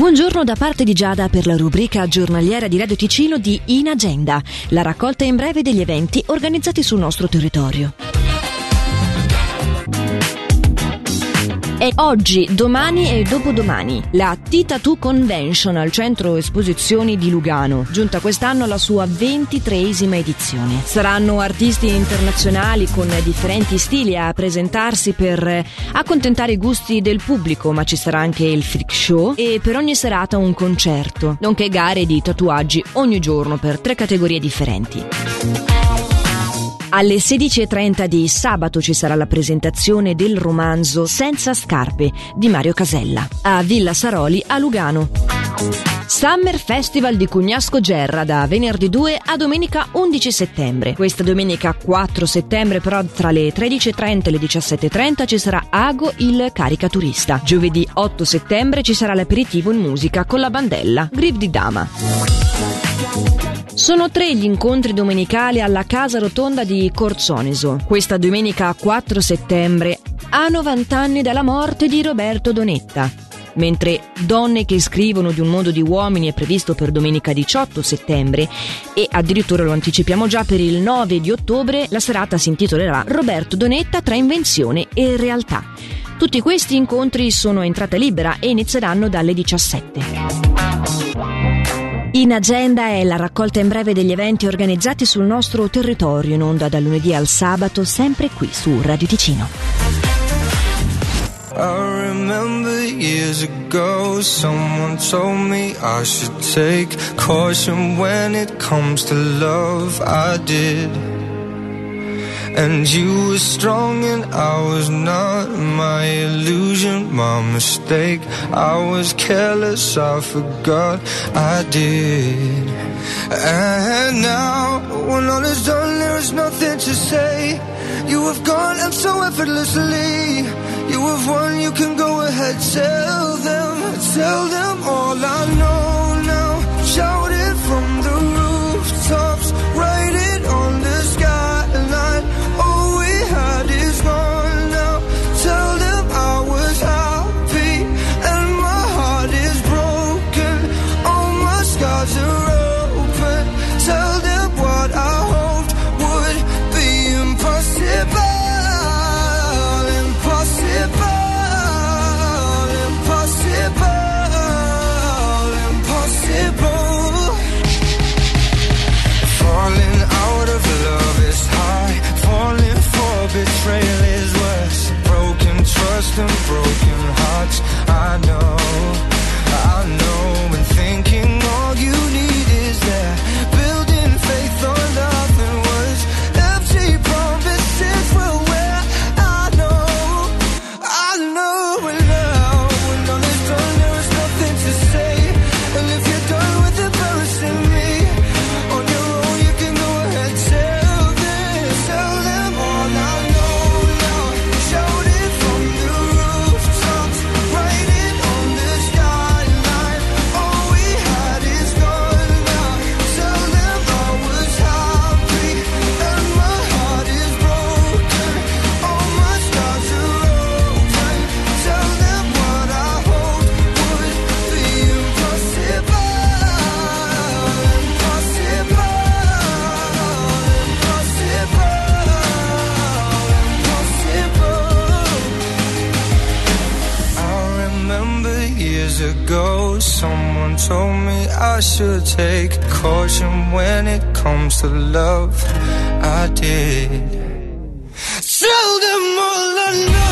Buongiorno da parte di Giada per la rubrica giornaliera di Radio Ticino di In Agenda, la raccolta in breve degli eventi organizzati sul nostro territorio. È oggi, domani e dopodomani la T-Tattoo Convention al centro esposizioni di Lugano, giunta quest'anno alla sua ventitreesima edizione. Saranno artisti internazionali con differenti stili a presentarsi per accontentare i gusti del pubblico, ma ci sarà anche il freak show e per ogni serata un concerto, nonché gare di tatuaggi ogni giorno per tre categorie differenti. Alle 16.30 di sabato ci sarà la presentazione del romanzo Senza scarpe di Mario Casella a Villa Saroli a Lugano. Summer Festival di Cugnasco Gerra da venerdì 2 a domenica 11 settembre. Questa domenica 4 settembre però tra le 13.30 e le 17.30 ci sarà Ago il caricaturista. Giovedì 8 settembre ci sarà l'aperitivo in musica con la bandella Grip di Dama. Sono tre gli incontri domenicali alla Casa Rotonda di Corzoneso. Questa domenica 4 settembre, a 90 anni dalla morte di Roberto Donetta. Mentre Donne che scrivono di un mondo di uomini è previsto per domenica 18 settembre e addirittura lo anticipiamo già per il 9 di ottobre, la serata si intitolerà Roberto Donetta tra invenzione e realtà. Tutti questi incontri sono entrata libera e inizieranno dalle 17. In agenda è la raccolta in breve degli eventi organizzati sul nostro territorio in onda dal lunedì al sabato, sempre qui su Radio Ticino. I remember years ago someone told me I should take caution when it comes to love. I did. And you were strong and I was not my illusion, my mistake. I was careless, I forgot I did. And now, when all is done, there is nothing to say. You have gone and so effortlessly. You have won, you can go ahead, tell them, tell them all I know broken hearts. I know, ago, someone told me I should take caution when it comes to love. I did. Tell them all I know.